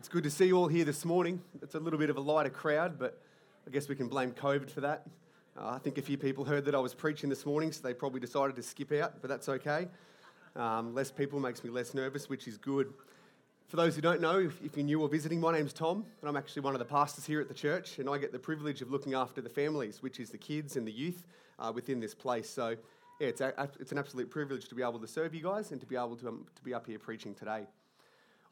It's good to see you all here this morning. It's a little bit of a lighter crowd, but I guess we can blame COVID for that. Uh, I think a few people heard that I was preaching this morning, so they probably decided to skip out, but that's okay. Um, less people makes me less nervous, which is good. For those who don't know, if, if you're new or visiting, my name's Tom, and I'm actually one of the pastors here at the church, and I get the privilege of looking after the families, which is the kids and the youth uh, within this place. So, yeah, it's, a, it's an absolute privilege to be able to serve you guys and to be able to, um, to be up here preaching today.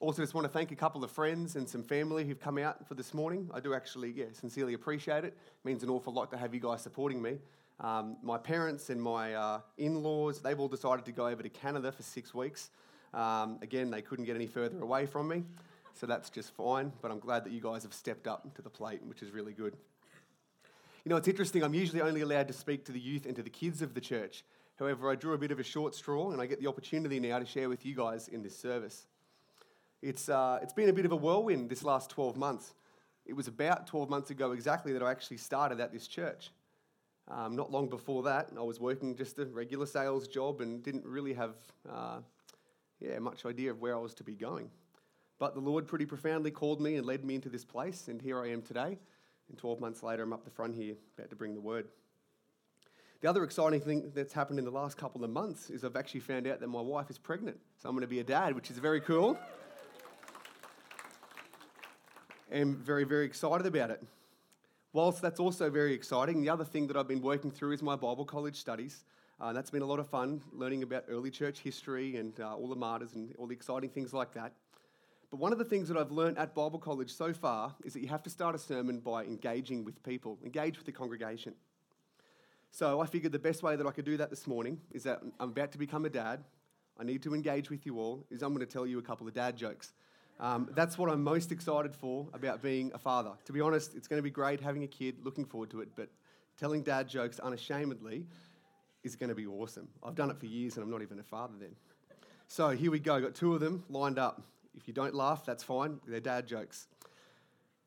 Also, just want to thank a couple of friends and some family who've come out for this morning. I do actually, yeah, sincerely appreciate it. it means an awful lot to have you guys supporting me. Um, my parents and my uh, in laws, they've all decided to go over to Canada for six weeks. Um, again, they couldn't get any further away from me, so that's just fine. But I'm glad that you guys have stepped up to the plate, which is really good. You know, it's interesting, I'm usually only allowed to speak to the youth and to the kids of the church. However, I drew a bit of a short straw and I get the opportunity now to share with you guys in this service. It's, uh, it's been a bit of a whirlwind this last 12 months. It was about 12 months ago exactly that I actually started at this church. Um, not long before that, I was working just a regular sales job and didn't really have uh, yeah, much idea of where I was to be going. But the Lord pretty profoundly called me and led me into this place, and here I am today. And 12 months later, I'm up the front here about to bring the word. The other exciting thing that's happened in the last couple of months is I've actually found out that my wife is pregnant. So I'm going to be a dad, which is very cool am very, very excited about it. Whilst that's also very exciting, the other thing that I've been working through is my Bible college studies. Uh, that's been a lot of fun, learning about early church history and uh, all the martyrs and all the exciting things like that. But one of the things that I've learned at Bible college so far is that you have to start a sermon by engaging with people, engage with the congregation. So I figured the best way that I could do that this morning is that I'm about to become a dad. I need to engage with you all, is I'm going to tell you a couple of dad jokes. Um, that's what I'm most excited for about being a father. To be honest, it's going to be great having a kid, looking forward to it, but telling dad jokes unashamedly is going to be awesome. I've done it for years and I'm not even a father then. So here we go, got two of them lined up. If you don't laugh, that's fine, they're dad jokes.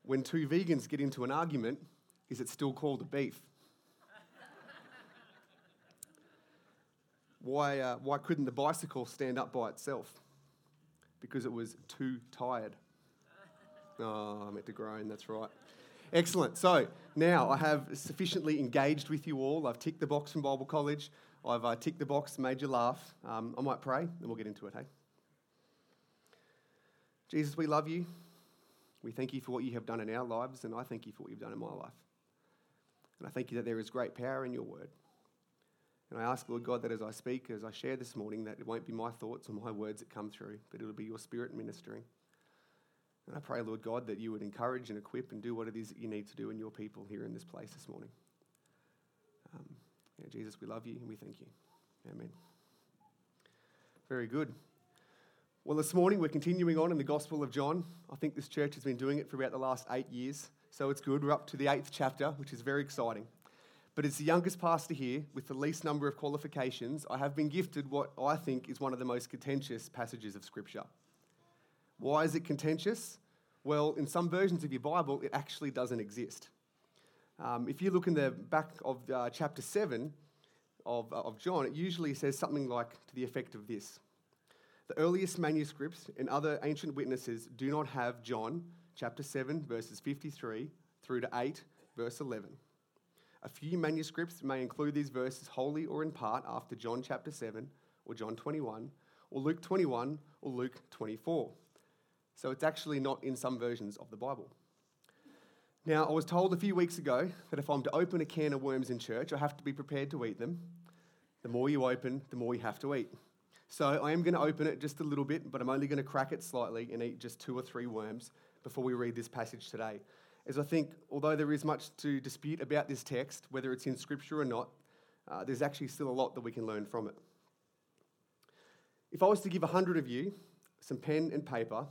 When two vegans get into an argument, is it still called a beef? why, uh, why couldn't the bicycle stand up by itself? Because it was too tired. Oh, I meant to groan, that's right. Excellent. So now I have sufficiently engaged with you all. I've ticked the box from Bible College. I've uh, ticked the box, made you laugh. Um, I might pray, and we'll get into it, hey? Jesus, we love you. We thank you for what you have done in our lives, and I thank you for what you've done in my life. And I thank you that there is great power in your word. And I ask, Lord God, that as I speak, as I share this morning, that it won't be my thoughts or my words that come through, but it'll be your spirit ministering. And I pray, Lord God, that you would encourage and equip and do what it is that you need to do in your people here in this place this morning. Um, yeah, Jesus, we love you and we thank you. Amen. Very good. Well, this morning we're continuing on in the Gospel of John. I think this church has been doing it for about the last eight years, so it's good. We're up to the eighth chapter, which is very exciting. But as the youngest pastor here, with the least number of qualifications, I have been gifted what I think is one of the most contentious passages of Scripture. Why is it contentious? Well, in some versions of your Bible, it actually doesn't exist. Um, if you look in the back of uh, chapter 7 of, uh, of John, it usually says something like to the effect of this The earliest manuscripts and other ancient witnesses do not have John chapter 7, verses 53 through to 8, verse 11. A few manuscripts may include these verses wholly or in part after John chapter 7 or John 21 or Luke 21 or Luke 24. So it's actually not in some versions of the Bible. Now, I was told a few weeks ago that if I'm to open a can of worms in church, I have to be prepared to eat them. The more you open, the more you have to eat. So I am going to open it just a little bit, but I'm only going to crack it slightly and eat just two or three worms before we read this passage today is I think, although there is much to dispute about this text, whether it's in Scripture or not, uh, there's actually still a lot that we can learn from it. If I was to give a hundred of you some pen and paper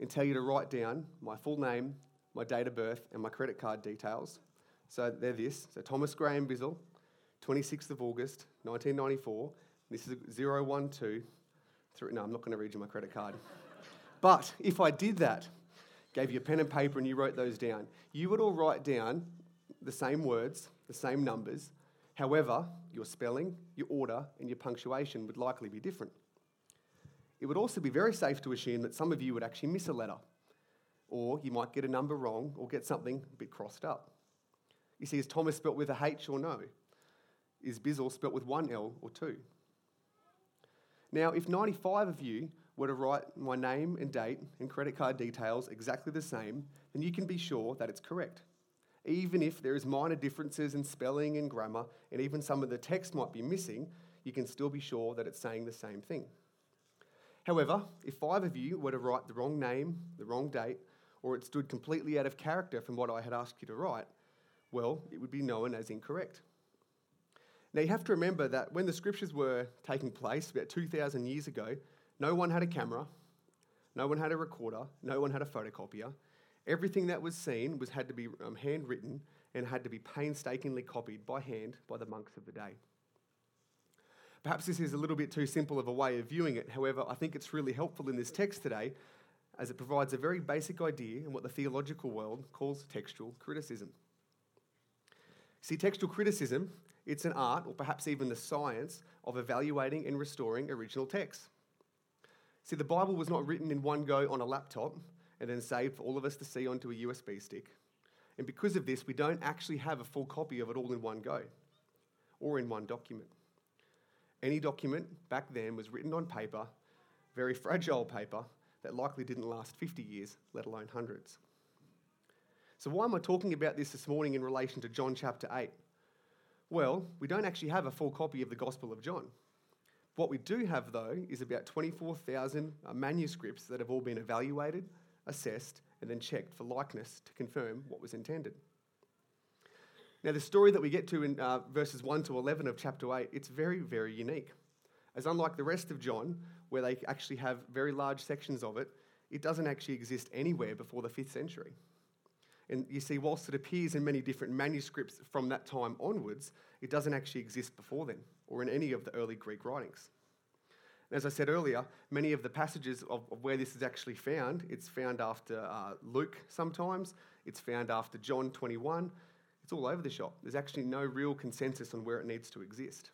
and tell you to write down my full name, my date of birth, and my credit card details, so they're this. So Thomas Graham Bizzle, 26th of August, 1994. This is 012. Three, no, I'm not going to read you my credit card. but if I did that, gave you a pen and paper and you wrote those down, you would all write down the same words, the same numbers. However, your spelling, your order, and your punctuation would likely be different. It would also be very safe to assume that some of you would actually miss a letter, or you might get a number wrong or get something a bit crossed up. You see, is Thomas spelt with a H or no? Is Bizzle spelt with one L or two? Now, if 95 of you were to write my name and date and credit card details exactly the same, then you can be sure that it's correct. Even if there is minor differences in spelling and grammar, and even some of the text might be missing, you can still be sure that it's saying the same thing. However, if five of you were to write the wrong name, the wrong date, or it stood completely out of character from what I had asked you to write, well, it would be known as incorrect. Now, you have to remember that when the scriptures were taking place about 2,000 years ago, no one had a camera, no one had a recorder, no one had a photocopier. Everything that was seen was had to be um, handwritten and had to be painstakingly copied by hand by the monks of the day. Perhaps this is a little bit too simple of a way of viewing it. However, I think it's really helpful in this text today as it provides a very basic idea in what the theological world calls textual criticism. See, textual criticism, it's an art, or perhaps even the science, of evaluating and restoring original texts. See, the Bible was not written in one go on a laptop and then saved for all of us to see onto a USB stick. And because of this, we don't actually have a full copy of it all in one go or in one document. Any document back then was written on paper, very fragile paper, that likely didn't last 50 years, let alone hundreds. So, why am I talking about this this morning in relation to John chapter 8? Well, we don't actually have a full copy of the Gospel of John. What we do have, though, is about 24,000 uh, manuscripts that have all been evaluated, assessed, and then checked for likeness to confirm what was intended. Now, the story that we get to in uh, verses 1 to 11 of chapter 8, it's very, very unique. As unlike the rest of John, where they actually have very large sections of it, it doesn't actually exist anywhere before the 5th century. And you see, whilst it appears in many different manuscripts from that time onwards, it doesn't actually exist before then or in any of the early Greek writings. And as I said earlier, many of the passages of, of where this is actually found, it's found after uh, Luke sometimes, it's found after John 21, it's all over the shop. There's actually no real consensus on where it needs to exist.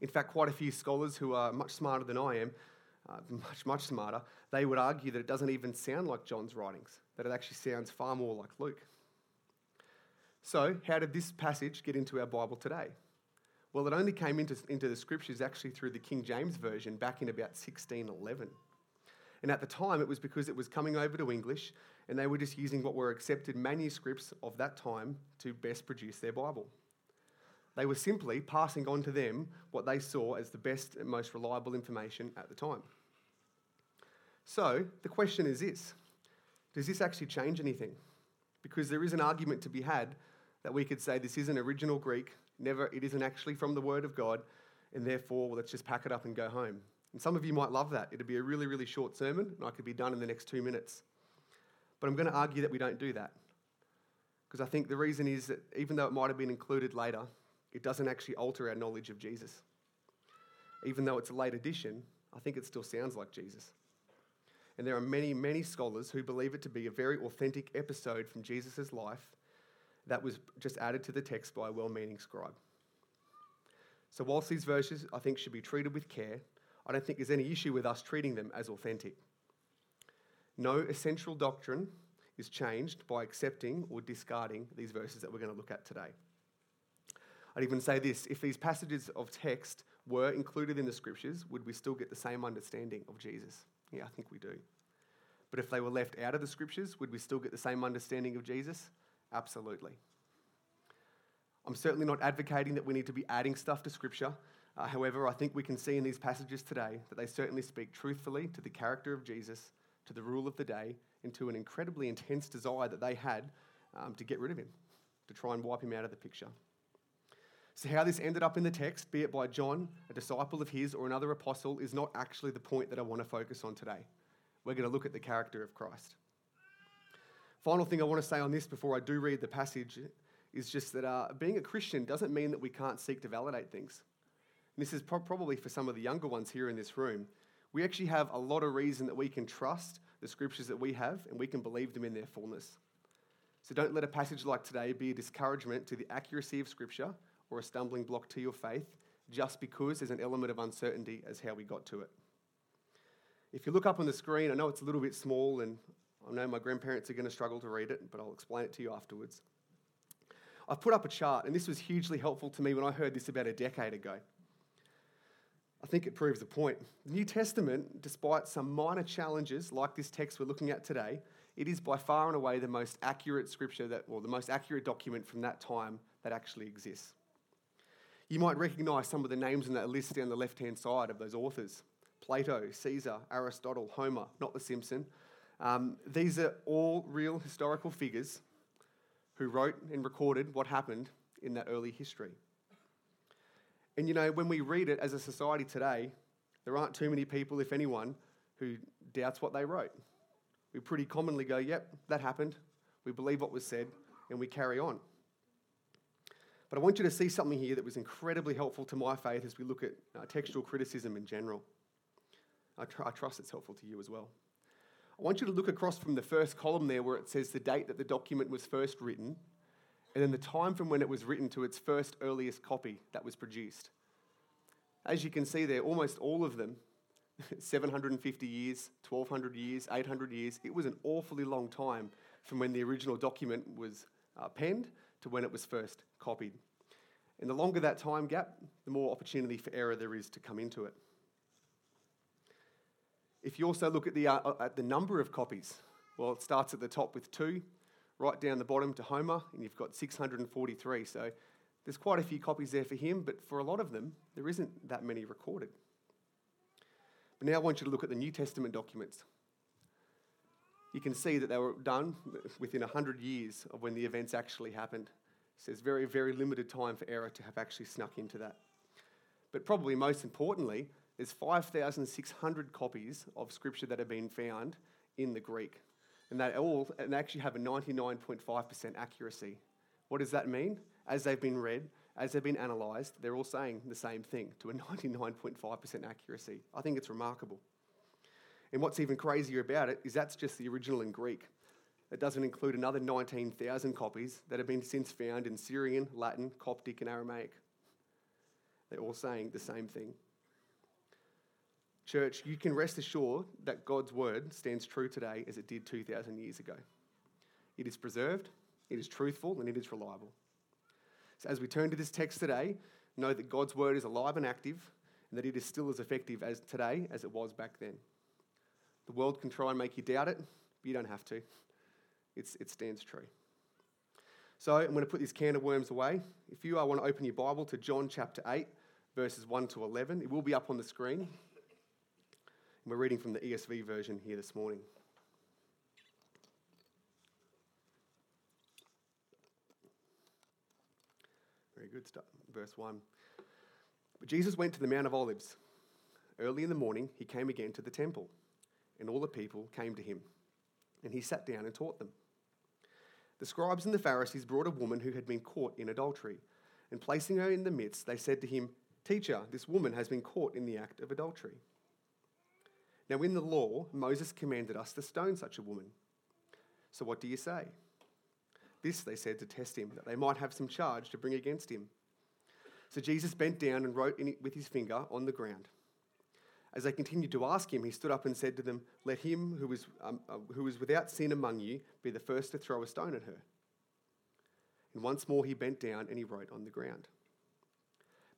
In fact, quite a few scholars who are much smarter than I am, uh, much, much smarter, they would argue that it doesn't even sound like John's writings, that it actually sounds far more like Luke. So, how did this passage get into our Bible today? Well, it only came into, into the scriptures actually through the King James Version back in about 1611. And at the time, it was because it was coming over to English and they were just using what were accepted manuscripts of that time to best produce their Bible. They were simply passing on to them what they saw as the best and most reliable information at the time. So the question is this Does this actually change anything? Because there is an argument to be had that we could say this isn't original Greek, never, it isn't actually from the Word of God, and therefore well, let's just pack it up and go home. And some of you might love that. It'd be a really, really short sermon, and I could be done in the next two minutes. But I'm going to argue that we don't do that. Because I think the reason is that even though it might have been included later, it doesn't actually alter our knowledge of Jesus. Even though it's a late addition, I think it still sounds like Jesus. And there are many, many scholars who believe it to be a very authentic episode from Jesus' life that was just added to the text by a well meaning scribe. So, whilst these verses I think should be treated with care, I don't think there's any issue with us treating them as authentic. No essential doctrine is changed by accepting or discarding these verses that we're going to look at today. I'd even say this if these passages of text were included in the scriptures, would we still get the same understanding of Jesus? Yeah, I think we do. But if they were left out of the scriptures, would we still get the same understanding of Jesus? Absolutely. I'm certainly not advocating that we need to be adding stuff to scripture. Uh, however, I think we can see in these passages today that they certainly speak truthfully to the character of Jesus to the rule of the day, and to an incredibly intense desire that they had um, to get rid of him, to try and wipe him out of the picture. So, how this ended up in the text, be it by John, a disciple of his, or another apostle, is not actually the point that I want to focus on today. We're going to look at the character of Christ. Final thing I want to say on this before I do read the passage is just that uh, being a Christian doesn't mean that we can't seek to validate things. And this is pro- probably for some of the younger ones here in this room we actually have a lot of reason that we can trust the scriptures that we have and we can believe them in their fullness. So don't let a passage like today be a discouragement to the accuracy of scripture or a stumbling block to your faith just because there's an element of uncertainty as how we got to it. If you look up on the screen, I know it's a little bit small and I know my grandparents are going to struggle to read it, but I'll explain it to you afterwards. I've put up a chart, and this was hugely helpful to me when I heard this about a decade ago. I think it proves the point. The New Testament, despite some minor challenges like this text we're looking at today, it is by far and away the most accurate scripture that, or the most accurate document from that time that actually exists. You might recognize some of the names in that list down the left hand side of those authors Plato, Caesar, Aristotle, Homer, not the Simpson. Um, these are all real historical figures who wrote and recorded what happened in that early history. And you know, when we read it as a society today, there aren't too many people, if anyone, who doubts what they wrote. We pretty commonly go, yep, that happened. We believe what was said, and we carry on. But I want you to see something here that was incredibly helpful to my faith as we look at uh, textual criticism in general. I, tr- I trust it's helpful to you as well. I want you to look across from the first column there where it says the date that the document was first written, and then the time from when it was written to its first earliest copy that was produced. As you can see there, almost all of them 750 years, 1200 years, 800 years. It was an awfully long time from when the original document was uh, penned to when it was first copied. And the longer that time gap, the more opportunity for error there is to come into it. If you also look at the, uh, uh, at the number of copies, well, it starts at the top with two, right down the bottom to Homer, and you've got 643. So there's quite a few copies there for him, but for a lot of them, there isn't that many recorded. But now I want you to look at the New Testament documents. You can see that they were done within 100 years of when the events actually happened. So there's very, very limited time for error to have actually snuck into that. But probably most importantly, there's 5,600 copies of Scripture that have been found in the Greek. And they all and they actually have a 99.5% accuracy. What does that mean? As they've been read, as they've been analysed, they're all saying the same thing to a 99.5% accuracy. I think it's remarkable. And what's even crazier about it is that's just the original in Greek. It doesn't include another 19,000 copies that have been since found in Syrian, Latin, Coptic, and Aramaic. They're all saying the same thing. Church, you can rest assured that God's word stands true today as it did 2,000 years ago. It is preserved, it is truthful, and it is reliable. So, as we turn to this text today, know that God's word is alive and active, and that it is still as effective as today as it was back then. The world can try and make you doubt it, but you don't have to. It's, it stands true. So, I'm going to put this can of worms away. If you uh, want to open your Bible to John chapter 8, verses 1 to 11, it will be up on the screen. We're reading from the ESV version here this morning. Very good stuff. Verse 1. But Jesus went to the Mount of Olives. Early in the morning, he came again to the temple, and all the people came to him, and he sat down and taught them. The scribes and the Pharisees brought a woman who had been caught in adultery, and placing her in the midst, they said to him, Teacher, this woman has been caught in the act of adultery. Now, in the law, Moses commanded us to stone such a woman. So, what do you say? This they said to test him, that they might have some charge to bring against him. So Jesus bent down and wrote with his finger on the ground. As they continued to ask him, he stood up and said to them, Let him who is, um, uh, who is without sin among you be the first to throw a stone at her. And once more he bent down and he wrote on the ground.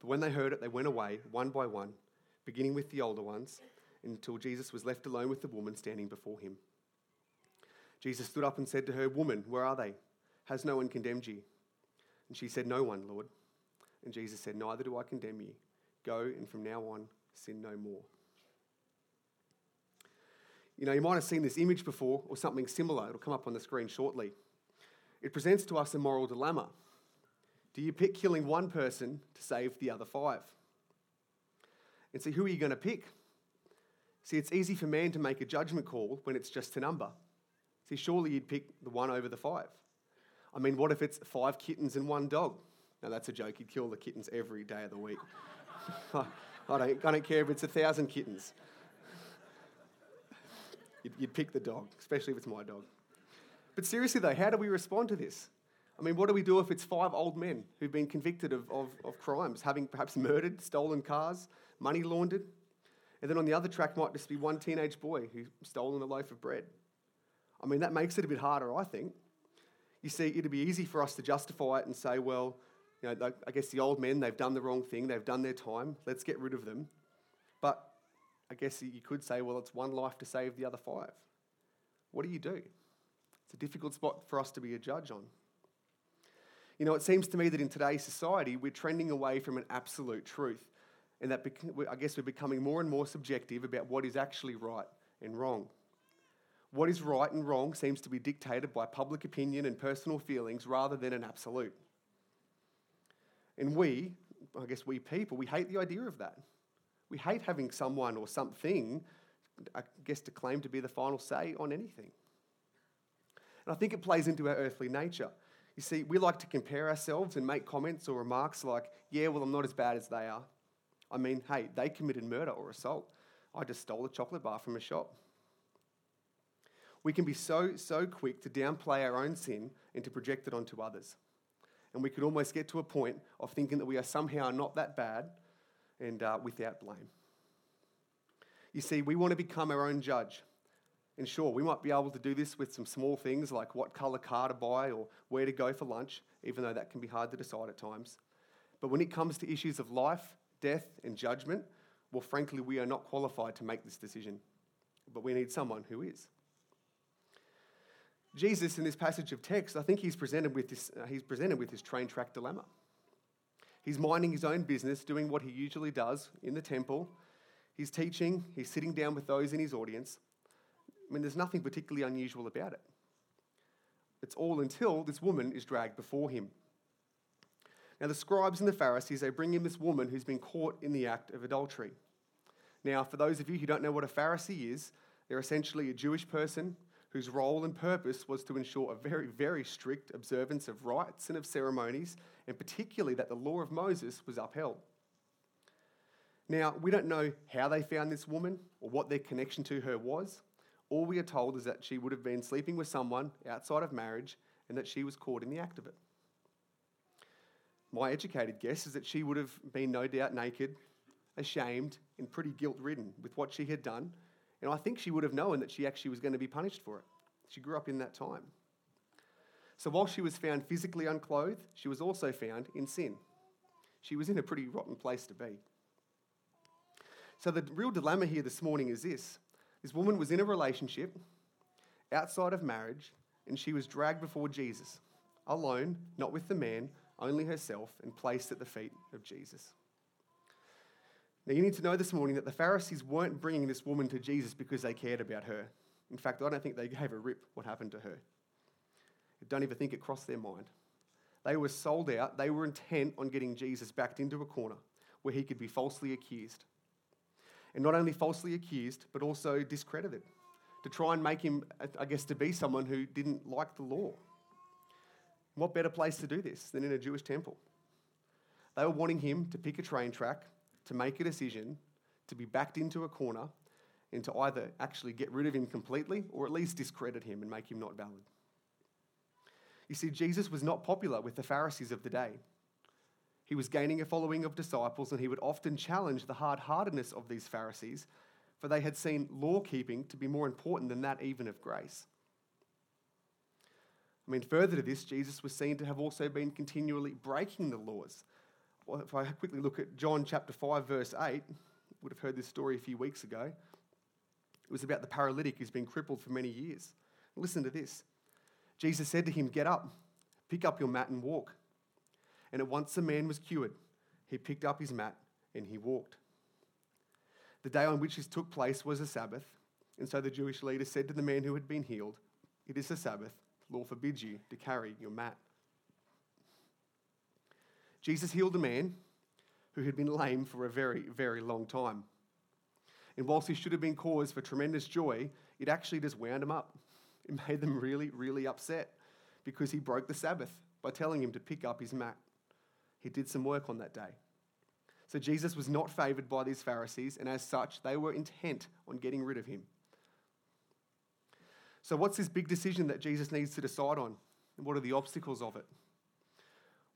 But when they heard it, they went away, one by one, beginning with the older ones until Jesus was left alone with the woman standing before him. Jesus stood up and said to her, Woman, where are they? Has no one condemned you? And she said, No one, Lord. And Jesus said, Neither do I condemn you. Go, and from now on, sin no more. You know, you might have seen this image before or something similar. It'll come up on the screen shortly. It presents to us a moral dilemma. Do you pick killing one person to save the other five? And so, who are you going to pick? See, it's easy for man to make a judgment call when it's just a number. See, surely you'd pick the one over the five. I mean, what if it's five kittens and one dog? Now, that's a joke. You'd kill the kittens every day of the week. I, don't, I don't care if it's a thousand kittens. You'd, you'd pick the dog, especially if it's my dog. But seriously, though, how do we respond to this? I mean, what do we do if it's five old men who've been convicted of, of, of crimes, having perhaps murdered, stolen cars, money laundered? And then on the other track might just be one teenage boy who's stolen a loaf of bread. I mean, that makes it a bit harder, I think. You see, it'd be easy for us to justify it and say, well, you know, I guess the old men, they've done the wrong thing, they've done their time, let's get rid of them. But I guess you could say, well, it's one life to save the other five. What do you do? It's a difficult spot for us to be a judge on. You know, it seems to me that in today's society, we're trending away from an absolute truth, and that I guess we're becoming more and more subjective about what is actually right and wrong. What is right and wrong seems to be dictated by public opinion and personal feelings rather than an absolute. And we, I guess we people, we hate the idea of that. We hate having someone or something, I guess, to claim to be the final say on anything. And I think it plays into our earthly nature. You see, we like to compare ourselves and make comments or remarks like, yeah, well, I'm not as bad as they are. I mean, hey, they committed murder or assault. I just stole a chocolate bar from a shop. We can be so, so quick to downplay our own sin and to project it onto others. And we could almost get to a point of thinking that we are somehow not that bad and uh, without blame. You see, we want to become our own judge. And sure, we might be able to do this with some small things like what colour car to buy or where to go for lunch, even though that can be hard to decide at times. But when it comes to issues of life, death, and judgment, well, frankly, we are not qualified to make this decision. But we need someone who is. Jesus, in this passage of text, I think he's presented with this, uh, he's presented with this train track dilemma. He's minding his own business, doing what he usually does in the temple. He's teaching, he's sitting down with those in his audience. I mean, there's nothing particularly unusual about it. It's all until this woman is dragged before him. Now, the scribes and the Pharisees, they bring in this woman who's been caught in the act of adultery. Now, for those of you who don't know what a Pharisee is, they're essentially a Jewish person whose role and purpose was to ensure a very, very strict observance of rites and of ceremonies, and particularly that the law of Moses was upheld. Now, we don't know how they found this woman or what their connection to her was. All we are told is that she would have been sleeping with someone outside of marriage and that she was caught in the act of it. My educated guess is that she would have been no doubt naked, ashamed, and pretty guilt ridden with what she had done and I think she would have known that she actually was going to be punished for it. She grew up in that time. So while she was found physically unclothed, she was also found in sin. She was in a pretty rotten place to be. So the real dilemma here this morning is this this woman was in a relationship outside of marriage, and she was dragged before Jesus, alone, not with the man, only herself, and placed at the feet of Jesus. Now, you need to know this morning that the Pharisees weren't bringing this woman to Jesus because they cared about her. In fact, I don't think they gave a rip what happened to her. Don't even think it crossed their mind. They were sold out. They were intent on getting Jesus backed into a corner where he could be falsely accused. And not only falsely accused, but also discredited to try and make him, I guess, to be someone who didn't like the law. What better place to do this than in a Jewish temple? They were wanting him to pick a train track to make a decision, to be backed into a corner, and to either actually get rid of him completely or at least discredit him and make him not valid. You see, Jesus was not popular with the Pharisees of the day. He was gaining a following of disciples, and he would often challenge the hard heartedness of these Pharisees, for they had seen law keeping to be more important than that even of grace. I mean, further to this, Jesus was seen to have also been continually breaking the laws well, if I quickly look at John chapter 5, verse 8, would have heard this story a few weeks ago. It was about the paralytic who's been crippled for many years. Listen to this. Jesus said to him, Get up, pick up your mat and walk. And at once the man was cured. He picked up his mat and he walked. The day on which this took place was a Sabbath, and so the Jewish leader said to the man who had been healed, It is a Sabbath. Law forbids you to carry your mat. Jesus healed a man who had been lame for a very, very long time. And whilst he should have been cause for tremendous joy, it actually just wound him up. It made them really, really upset because he broke the Sabbath by telling him to pick up his mat. He did some work on that day. So Jesus was not favored by these Pharisees, and as such, they were intent on getting rid of him. So, what's this big decision that Jesus needs to decide on? And what are the obstacles of it?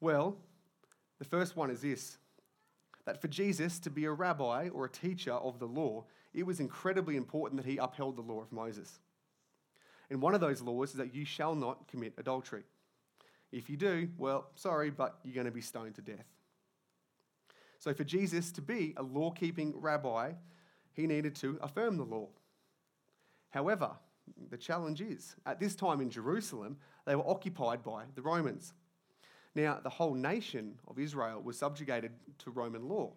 Well, the first one is this that for Jesus to be a rabbi or a teacher of the law, it was incredibly important that he upheld the law of Moses. And one of those laws is that you shall not commit adultery. If you do, well, sorry, but you're going to be stoned to death. So, for Jesus to be a law keeping rabbi, he needed to affirm the law. However, the challenge is at this time in Jerusalem, they were occupied by the Romans. Now, the whole nation of Israel was subjugated to Roman law.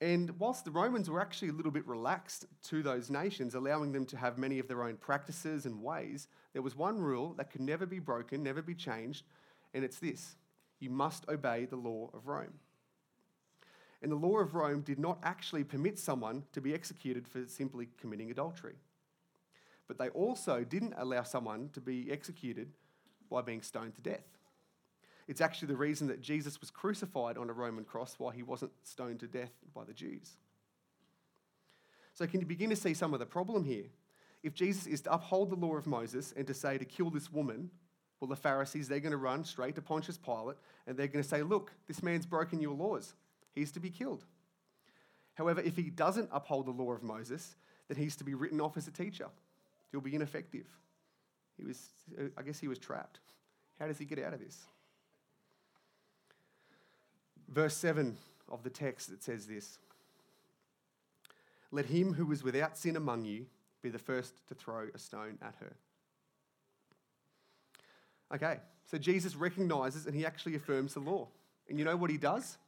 And whilst the Romans were actually a little bit relaxed to those nations, allowing them to have many of their own practices and ways, there was one rule that could never be broken, never be changed, and it's this you must obey the law of Rome. And the law of Rome did not actually permit someone to be executed for simply committing adultery. But they also didn't allow someone to be executed by being stoned to death. It's actually the reason that Jesus was crucified on a Roman cross while he wasn't stoned to death by the Jews. So, can you begin to see some of the problem here? If Jesus is to uphold the law of Moses and to say to kill this woman, well, the Pharisees, they're going to run straight to Pontius Pilate and they're going to say, look, this man's broken your laws. He's to be killed. However, if he doesn't uphold the law of Moses, then he's to be written off as a teacher. He'll be ineffective. He was, I guess he was trapped. How does he get out of this? Verse 7 of the text, that says this Let him who is without sin among you be the first to throw a stone at her. Okay, so Jesus recognizes and he actually affirms the law. And you know what he does?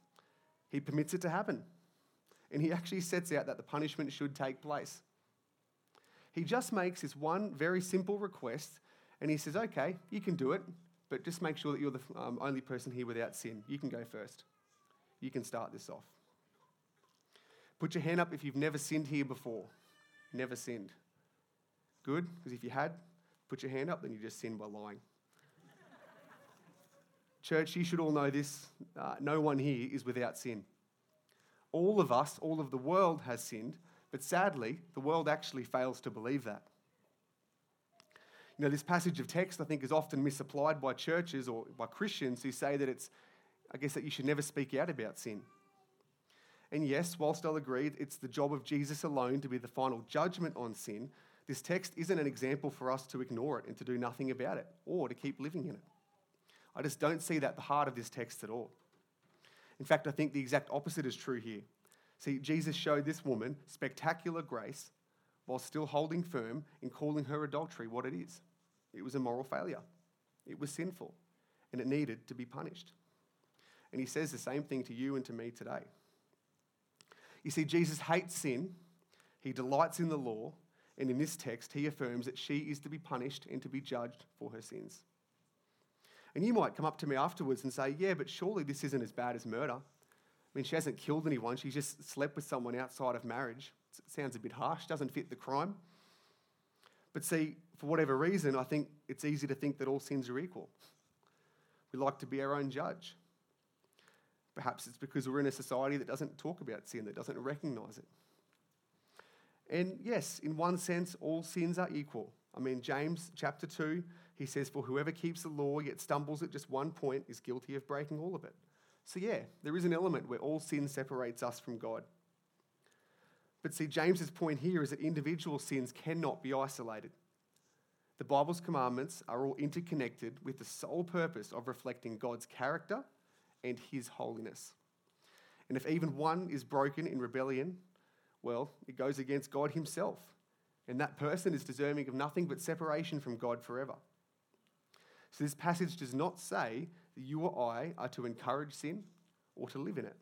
He permits it to happen. And he actually sets out that the punishment should take place. He just makes this one very simple request and he says, Okay, you can do it, but just make sure that you're the um, only person here without sin. You can go first you can start this off. Put your hand up if you've never sinned here before. Never sinned. Good, because if you had, put your hand up, then you just sinned by lying. Church, you should all know this. Uh, no one here is without sin. All of us, all of the world has sinned, but sadly, the world actually fails to believe that. You know, this passage of text, I think, is often misapplied by churches or by Christians who say that it's I guess that you should never speak out about sin. And yes, whilst I'll agree it's the job of Jesus alone to be the final judgment on sin, this text isn't an example for us to ignore it and to do nothing about it or to keep living in it. I just don't see that the heart of this text at all. In fact, I think the exact opposite is true here. See, Jesus showed this woman spectacular grace while still holding firm in calling her adultery what it is. It was a moral failure, it was sinful, and it needed to be punished. And he says the same thing to you and to me today. You see, Jesus hates sin, he delights in the law, and in this text, he affirms that she is to be punished and to be judged for her sins. And you might come up to me afterwards and say, Yeah, but surely this isn't as bad as murder. I mean, she hasn't killed anyone, she just slept with someone outside of marriage. It sounds a bit harsh, doesn't fit the crime. But see, for whatever reason, I think it's easy to think that all sins are equal. We like to be our own judge. Perhaps it's because we're in a society that doesn't talk about sin, that doesn't recognize it. And yes, in one sense, all sins are equal. I mean, James chapter 2, he says, For whoever keeps the law yet stumbles at just one point is guilty of breaking all of it. So, yeah, there is an element where all sin separates us from God. But see, James's point here is that individual sins cannot be isolated. The Bible's commandments are all interconnected with the sole purpose of reflecting God's character and his holiness. And if even one is broken in rebellion, well, it goes against God himself. And that person is deserving of nothing but separation from God forever. So this passage does not say that you or I are to encourage sin or to live in it.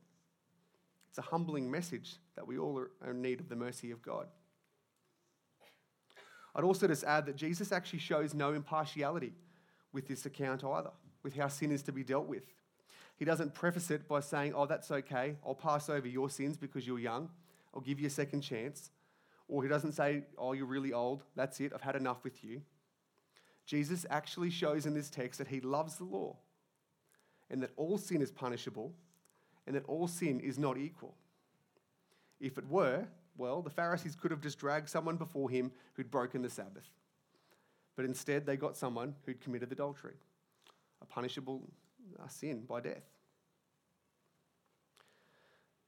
It's a humbling message that we all are in need of the mercy of God. I'd also just add that Jesus actually shows no impartiality with this account either, with how sin is to be dealt with. He doesn't preface it by saying, Oh, that's okay. I'll pass over your sins because you're young. I'll give you a second chance. Or he doesn't say, Oh, you're really old. That's it. I've had enough with you. Jesus actually shows in this text that he loves the law and that all sin is punishable and that all sin is not equal. If it were, well, the Pharisees could have just dragged someone before him who'd broken the Sabbath. But instead, they got someone who'd committed adultery, a punishable sin by death.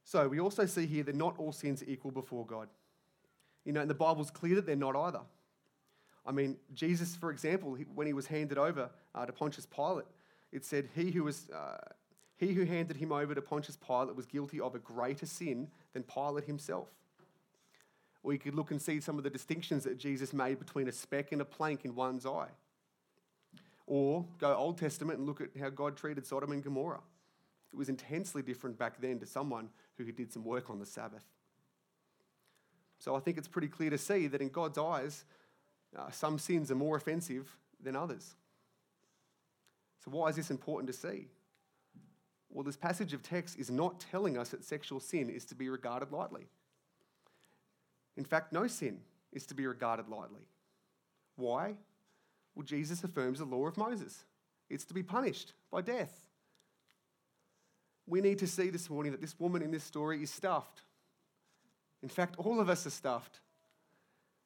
So we also see here that not all sins are equal before God. You know, and the Bible's clear that they're not either. I mean, Jesus, for example, when he was handed over uh, to Pontius Pilate, it said, He who was. Uh, he who handed him over to Pontius Pilate was guilty of a greater sin than Pilate himself. Or could look and see some of the distinctions that Jesus made between a speck and a plank in one's eye. Or go Old Testament and look at how God treated Sodom and Gomorrah. It was intensely different back then to someone who did some work on the Sabbath. So I think it's pretty clear to see that in God's eyes, uh, some sins are more offensive than others. So, why is this important to see? Well, this passage of text is not telling us that sexual sin is to be regarded lightly. In fact, no sin is to be regarded lightly. Why? Well, Jesus affirms the law of Moses it's to be punished by death. We need to see this morning that this woman in this story is stuffed. In fact, all of us are stuffed.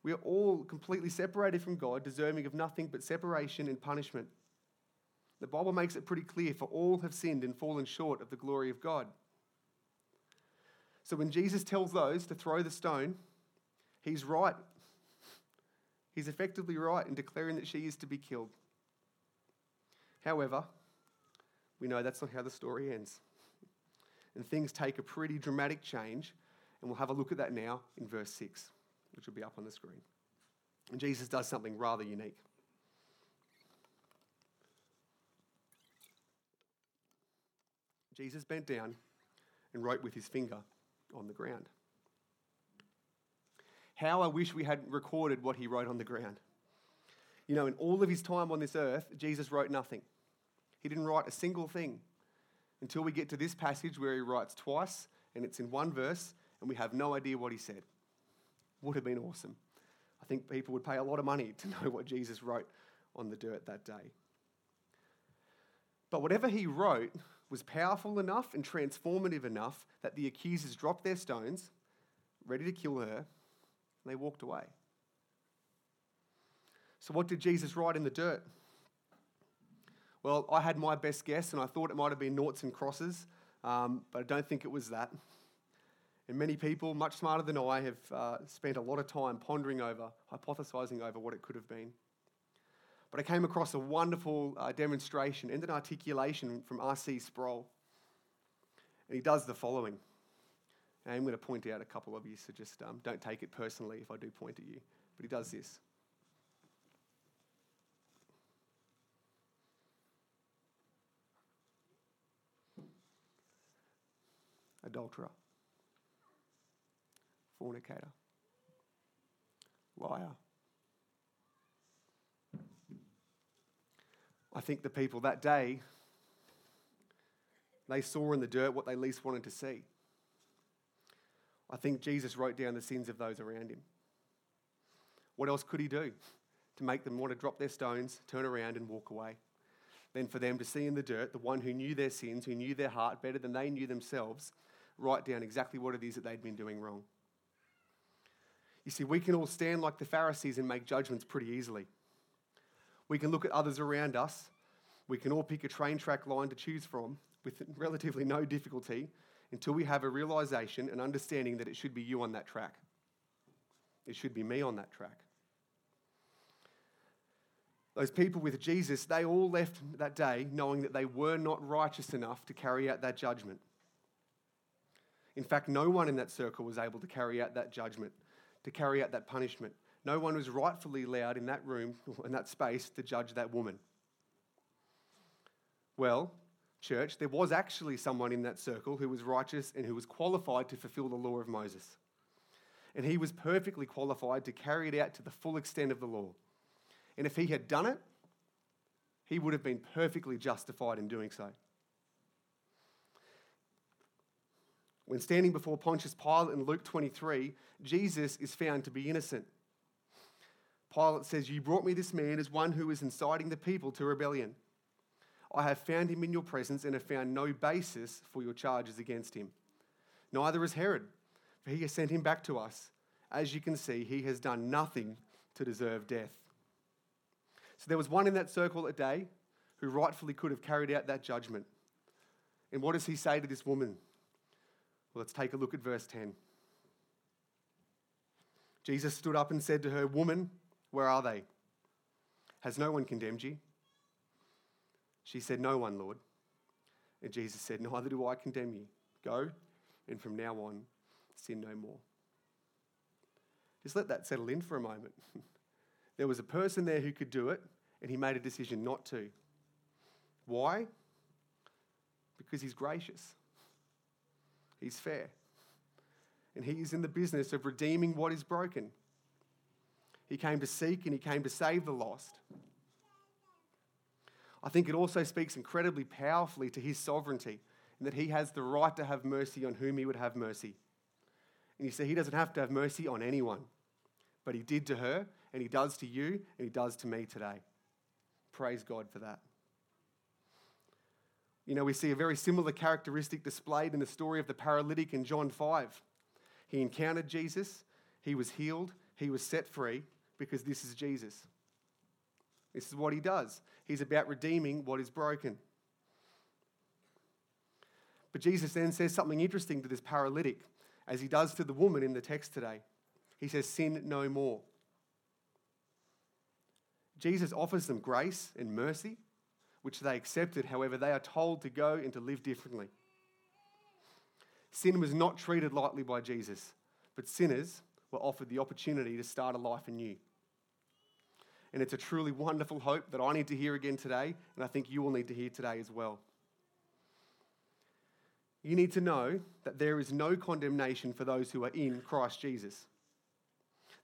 We are all completely separated from God, deserving of nothing but separation and punishment. The Bible makes it pretty clear for all have sinned and fallen short of the glory of God. So when Jesus tells those to throw the stone, he's right. He's effectively right in declaring that she is to be killed. However, we know that's not how the story ends. And things take a pretty dramatic change, and we'll have a look at that now in verse 6, which will be up on the screen. And Jesus does something rather unique. Jesus bent down and wrote with his finger on the ground. How I wish we had recorded what he wrote on the ground. You know, in all of his time on this earth, Jesus wrote nothing. He didn't write a single thing until we get to this passage where he writes twice and it's in one verse and we have no idea what he said. Would have been awesome. I think people would pay a lot of money to know what Jesus wrote on the dirt that day. But whatever he wrote was powerful enough and transformative enough that the accusers dropped their stones, ready to kill her, and they walked away. So, what did Jesus write in the dirt? Well, I had my best guess, and I thought it might have been noughts and crosses, um, but I don't think it was that. And many people, much smarter than I, have uh, spent a lot of time pondering over, hypothesizing over what it could have been. But I came across a wonderful uh, demonstration and an articulation from R.C. Sproul. And he does the following. And I'm going to point out a couple of you, so just um, don't take it personally if I do point at you. But he does this. Adulterer, fornicator, liar I think the people that day, they saw in the dirt what they least wanted to see. I think Jesus wrote down the sins of those around him. What else could he do to make them want to drop their stones, turn around, and walk away? Than for them to see in the dirt the one who knew their sins, who knew their heart better than they knew themselves, write down exactly what it is that they'd been doing wrong. You see, we can all stand like the Pharisees and make judgments pretty easily. We can look at others around us. We can all pick a train track line to choose from with relatively no difficulty until we have a realization and understanding that it should be you on that track. It should be me on that track. Those people with Jesus, they all left that day knowing that they were not righteous enough to carry out that judgment. In fact, no one in that circle was able to carry out that judgment, to carry out that punishment. No one was rightfully allowed in that room, in that space, to judge that woman. Well, church, there was actually someone in that circle who was righteous and who was qualified to fulfill the law of Moses. And he was perfectly qualified to carry it out to the full extent of the law. And if he had done it, he would have been perfectly justified in doing so. When standing before Pontius Pilate in Luke 23, Jesus is found to be innocent. Pilate says, You brought me this man as one who is inciting the people to rebellion. I have found him in your presence and have found no basis for your charges against him. Neither has Herod, for he has sent him back to us. As you can see, he has done nothing to deserve death. So there was one in that circle a day who rightfully could have carried out that judgment. And what does he say to this woman? Well, let's take a look at verse 10. Jesus stood up and said to her, Woman, where are they? Has no one condemned you? She said, No one, Lord. And Jesus said, Neither do I condemn you. Go, and from now on, sin no more. Just let that settle in for a moment. there was a person there who could do it, and he made a decision not to. Why? Because he's gracious, he's fair, and he is in the business of redeeming what is broken. He came to seek and he came to save the lost. I think it also speaks incredibly powerfully to his sovereignty and that he has the right to have mercy on whom he would have mercy. And you see, he doesn't have to have mercy on anyone, but he did to her, and he does to you, and he does to me today. Praise God for that. You know, we see a very similar characteristic displayed in the story of the paralytic in John 5. He encountered Jesus, he was healed, he was set free because this is Jesus. This is what he does. He's about redeeming what is broken. But Jesus then says something interesting to this paralytic, as he does to the woman in the text today. He says, Sin no more. Jesus offers them grace and mercy, which they accepted. However, they are told to go and to live differently. Sin was not treated lightly by Jesus, but sinners were offered the opportunity to start a life anew. And it's a truly wonderful hope that I need to hear again today, and I think you will need to hear today as well. You need to know that there is no condemnation for those who are in Christ Jesus.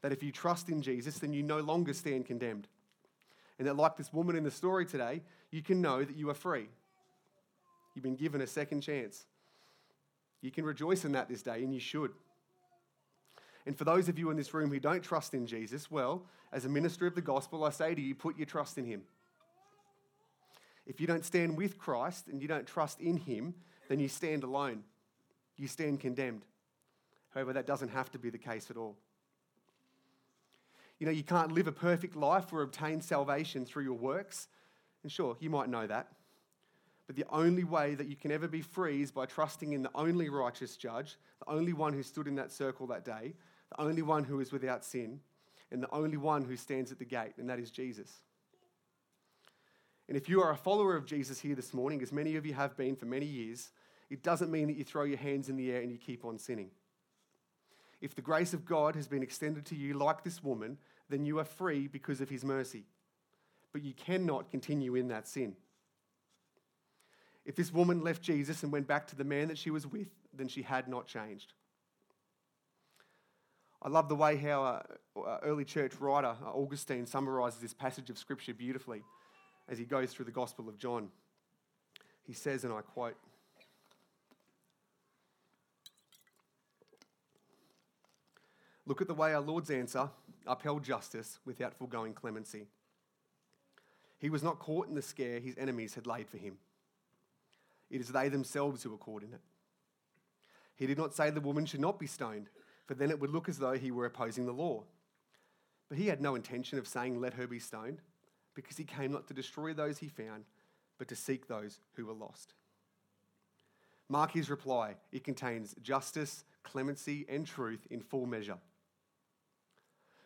That if you trust in Jesus, then you no longer stand condemned. And that, like this woman in the story today, you can know that you are free. You've been given a second chance. You can rejoice in that this day, and you should. And for those of you in this room who don't trust in Jesus, well, as a minister of the gospel, I say to you, put your trust in him. If you don't stand with Christ and you don't trust in him, then you stand alone. You stand condemned. However, that doesn't have to be the case at all. You know, you can't live a perfect life or obtain salvation through your works. And sure, you might know that. But the only way that you can ever be free is by trusting in the only righteous judge, the only one who stood in that circle that day, the only one who is without sin, and the only one who stands at the gate, and that is Jesus. And if you are a follower of Jesus here this morning, as many of you have been for many years, it doesn't mean that you throw your hands in the air and you keep on sinning. If the grace of God has been extended to you like this woman, then you are free because of his mercy. But you cannot continue in that sin. If this woman left Jesus and went back to the man that she was with, then she had not changed. I love the way how uh, uh early church writer uh, Augustine summarizes this passage of Scripture beautifully as he goes through the Gospel of John. He says, and I quote, Look at the way our Lord's answer upheld justice without foregoing clemency. He was not caught in the scare his enemies had laid for him. It is they themselves who were caught in it. He did not say the woman should not be stoned, for then it would look as though he were opposing the law. But he had no intention of saying, Let her be stoned, because he came not to destroy those he found, but to seek those who were lost. Mark his reply. It contains justice, clemency, and truth in full measure.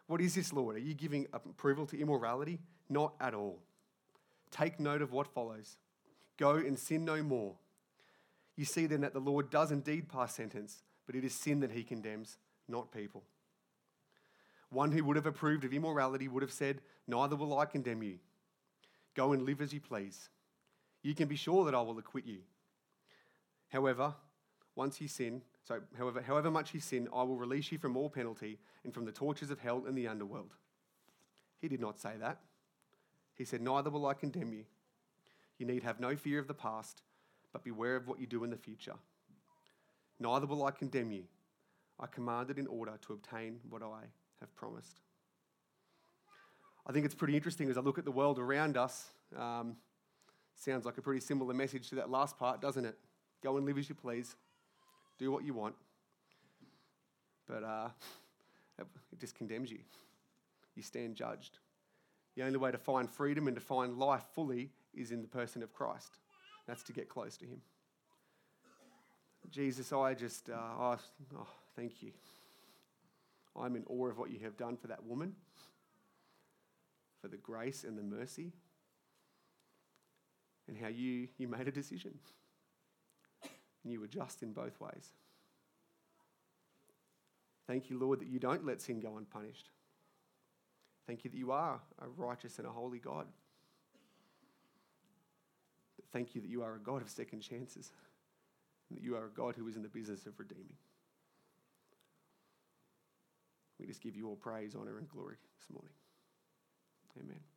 What is this, Lord? Are you giving approval to immorality? Not at all. Take note of what follows Go and sin no more. You see then that the Lord does indeed pass sentence, but it is sin that he condemns, not people. One who would have approved of immorality would have said, Neither will I condemn you. Go and live as you please. You can be sure that I will acquit you. However, once you sin, so, however, however much you sin, I will release you from all penalty and from the tortures of hell and the underworld. He did not say that. He said, Neither will I condemn you. You need have no fear of the past, but beware of what you do in the future. Neither will I condemn you. I commanded in order to obtain what I have promised. I think it's pretty interesting as I look at the world around us. Um, sounds like a pretty similar message to that last part, doesn't it? Go and live as you please do what you want. But uh, it just condemns you. You stand judged. The only way to find freedom and to find life fully is in the person of Christ. That's to get close to Him. Jesus, I just, uh, oh, oh, thank you. I'm in awe of what you have done for that woman, for the grace and the mercy, and how you, you made a decision. And you were just in both ways. Thank you, Lord, that you don't let sin go unpunished. Thank you that you are a righteous and a holy God. Thank you that you are a God of second chances, and that you are a God who is in the business of redeeming. We just give you all praise, honour, and glory this morning. Amen.